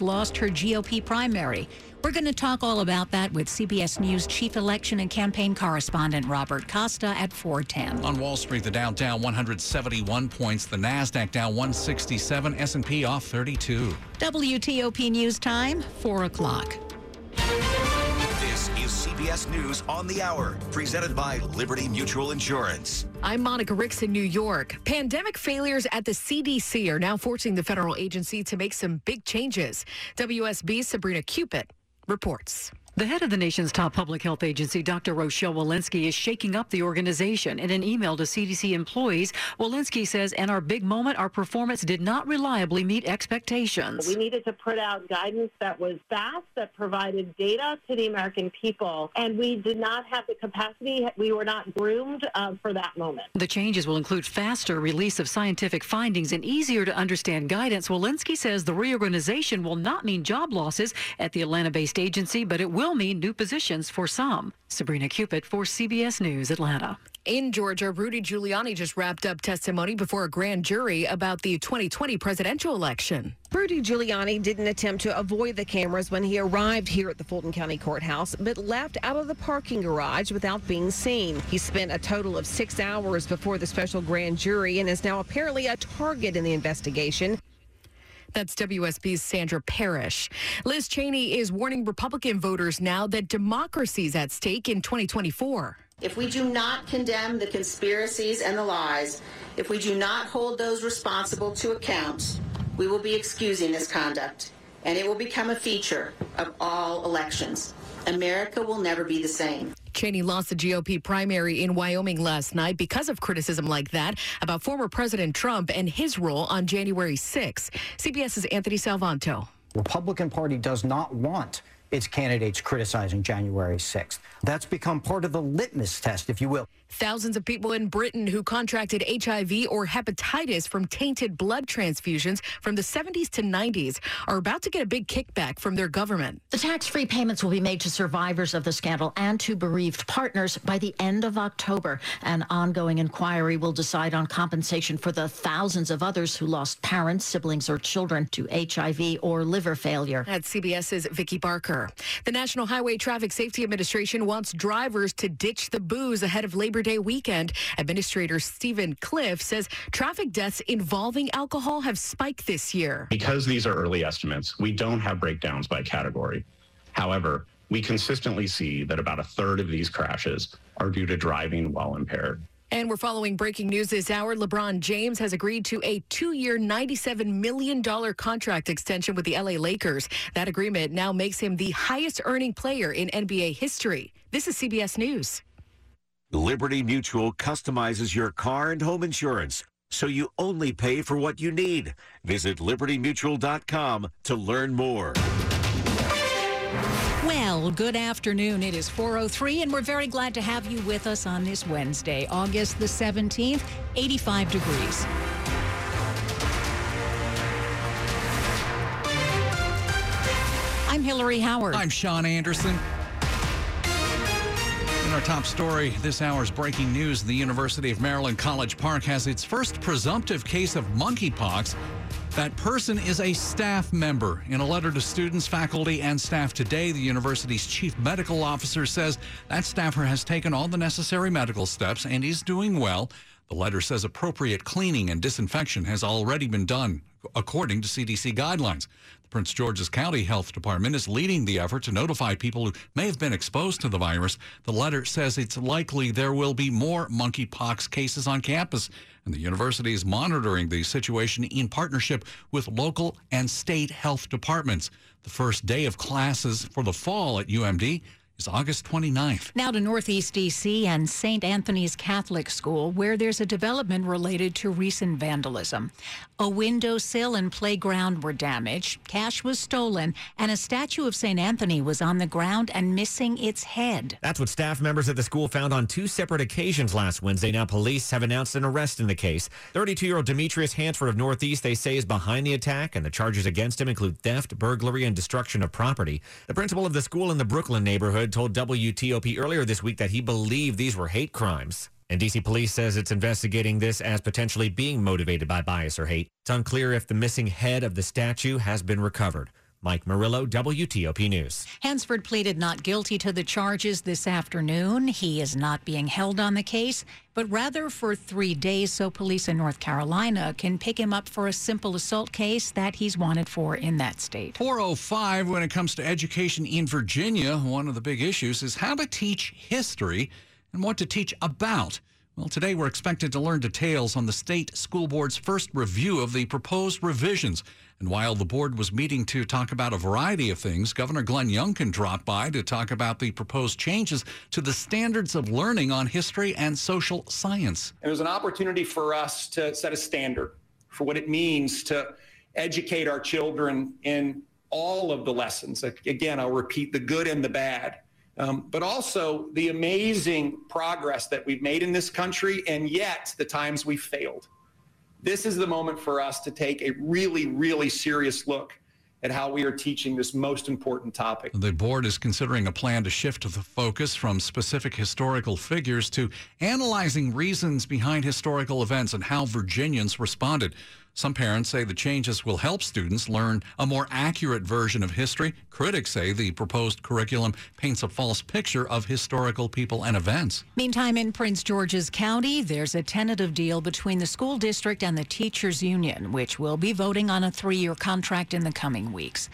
Lost her GOP primary. We're going to talk all about that with CBS News chief election and campaign correspondent Robert Costa at 410. On Wall Street, the Dow down 171 points, the Nasdaq down 167, S&P off 32. WTOP News Time, 4 o'clock. Is CBS News on the Hour, presented by Liberty Mutual Insurance. I'm Monica Ricks in New York. Pandemic failures at the CDC are now forcing the federal agency to make some big changes. WSB's Sabrina Cupit reports. The head of the nation's top public health agency, Dr. Rochelle Walensky, is shaking up the organization. In an email to CDC employees, Walensky says, in our big moment, our performance did not reliably meet expectations. We needed to put out guidance that was fast, that provided data to the American people, and we did not have the capacity. We were not groomed uh, for that moment. The changes will include faster release of scientific findings and easier to understand guidance. Walensky says the reorganization will not mean job losses at the Atlanta based agency, but it will mean new positions for some. Sabrina Cupit for CBS News, Atlanta. In Georgia, Rudy Giuliani just wrapped up testimony before a grand jury about the 2020 presidential election. Rudy Giuliani didn't attempt to avoid the cameras when he arrived here at the Fulton County Courthouse, but left out of the parking garage without being seen. He spent a total of six hours before the special grand jury and is now apparently a target in the investigation. That's WSB's Sandra Parrish. Liz Cheney is warning Republican voters now that democracy is at stake in 2024. If we do not condemn the conspiracies and the lies, if we do not hold those responsible to account, we will be excusing this conduct, and it will become a feature of all elections. America will never be the same. Cheney lost the GOP primary in Wyoming last night because of criticism like that about former President Trump and his role on January 6. CBS's Anthony Salvanto. Republican Party does not want its candidates criticizing January 6th. That's become part of the litmus test, if you will. Thousands of people in Britain who contracted HIV or hepatitis from tainted blood transfusions from the 70s to 90s are about to get a big kickback from their government. The tax free payments will be made to survivors of the scandal and to bereaved partners by the end of October. An ongoing inquiry will decide on compensation for the thousands of others who lost parents, siblings, or children to HIV or liver failure. At CBS's Vicki Barker. The National Highway Traffic Safety Administration wants drivers to ditch the booze ahead of Labor Day weekend. Administrator Steven Cliff says traffic deaths involving alcohol have spiked this year. Because these are early estimates, we don't have breakdowns by category. However, we consistently see that about a third of these crashes are due to driving while impaired. And we're following breaking news this hour. LeBron James has agreed to a two year, $97 million contract extension with the LA Lakers. That agreement now makes him the highest earning player in NBA history. This is CBS News. Liberty Mutual customizes your car and home insurance so you only pay for what you need. Visit libertymutual.com to learn more. Well, good afternoon. It is 4:03 and we're very glad to have you with us on this Wednesday, August the 17th, 85 degrees. I'm Hillary Howard. I'm Sean Anderson. In our top story, this hour's breaking news the University of Maryland College Park has its first presumptive case of monkeypox. That person is a staff member. In a letter to students, faculty, and staff today, the university's chief medical officer says that staffer has taken all the necessary medical steps and is doing well. The letter says appropriate cleaning and disinfection has already been done according to CDC guidelines. The Prince George's County Health Department is leading the effort to notify people who may have been exposed to the virus. The letter says it's likely there will be more monkeypox cases on campus, and the university is monitoring the situation in partnership with local and state health departments. The first day of classes for the fall at UMD is August 29th. Now to Northeast DC and St. Anthony's Catholic School, where there's a development related to recent vandalism. A windowsill and playground were damaged, cash was stolen, and a statue of St. Anthony was on the ground and missing its head. That's what staff members at the school found on two separate occasions last Wednesday. Now, police have announced an arrest in the case. 32 year old Demetrius Hansford of Northeast, they say, is behind the attack, and the charges against him include theft, burglary, and destruction of property. The principal of the school in the Brooklyn neighborhood told WTOP earlier this week that he believed these were hate crimes. And DC police says it's investigating this as potentially being motivated by bias or hate. It's unclear if the missing head of the statue has been recovered. Mike Murillo, WTOP News. Hansford pleaded not guilty to the charges this afternoon. He is not being held on the case, but rather for three days so police in North Carolina can pick him up for a simple assault case that he's wanted for in that state. 405, when it comes to education in Virginia, one of the big issues is how to teach history and what to teach about. Well, today we're expected to learn details on the state school board's first review of the proposed revisions. And while the board was meeting to talk about a variety of things, Governor Glenn Youngkin dropped by to talk about the proposed changes to the standards of learning on history and social science. It was an opportunity for us to set a standard for what it means to educate our children in all of the lessons. Again, I'll repeat the good and the bad um, but also the amazing progress that we've made in this country and yet the times we've failed. This is the moment for us to take a really, really serious look at how we are teaching this most important topic. The board is considering a plan to shift the focus from specific historical figures to analyzing reasons behind historical events and how Virginians responded. Some parents say the changes will help students learn a more accurate version of history. Critics say the proposed curriculum paints a false picture of historical people and events. Meantime, in Prince George's County, there's a tentative deal between the school district and the teachers union, which will be voting on a three year contract in the coming weeks.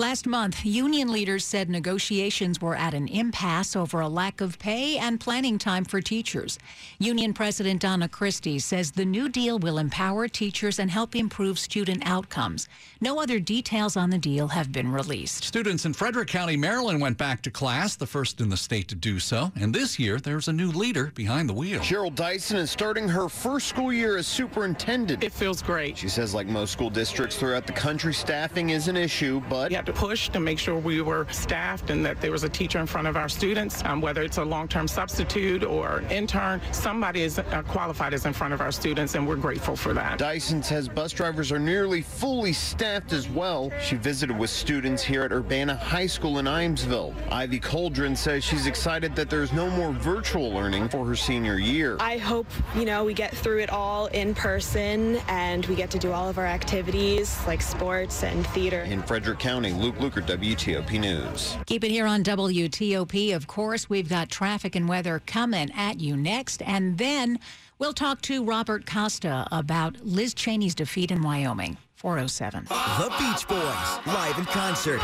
Last month, union leaders said negotiations were at an impasse over a lack of pay and planning time for teachers. Union President Donna Christy says the new deal will empower teachers and help improve student outcomes. No other details on the deal have been released. Students in Frederick County, Maryland went back to class, the first in the state to do so. And this year, there's a new leader behind the wheel. Cheryl Dyson is starting her first school year as superintendent. It feels great. She says, like most school districts throughout the country, staffing is an issue, but to push to make sure we were staffed and that there was a teacher in front of our students, um, whether it's a long-term substitute or intern, somebody is uh, qualified is in front of our students, and we're grateful for that. Dyson says bus drivers are nearly fully staffed as well. She visited with students here at Urbana High School in Ijamsville. Ivy Coldren says she's excited that there's no more virtual learning for her senior year. I hope, you know, we get through it all in person and we get to do all of our activities like sports and theater. In Frederick County, Luke Lukert, WTOP News. Keep it here on WTOP. Of course, we've got traffic and weather coming at you next. And then we'll talk to Robert Costa about Liz Cheney's defeat in Wyoming. 407. The Beach Boys, live in concert.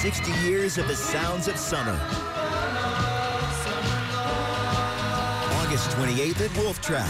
60 years of the sounds of summer. August 28th at Wolf Trap.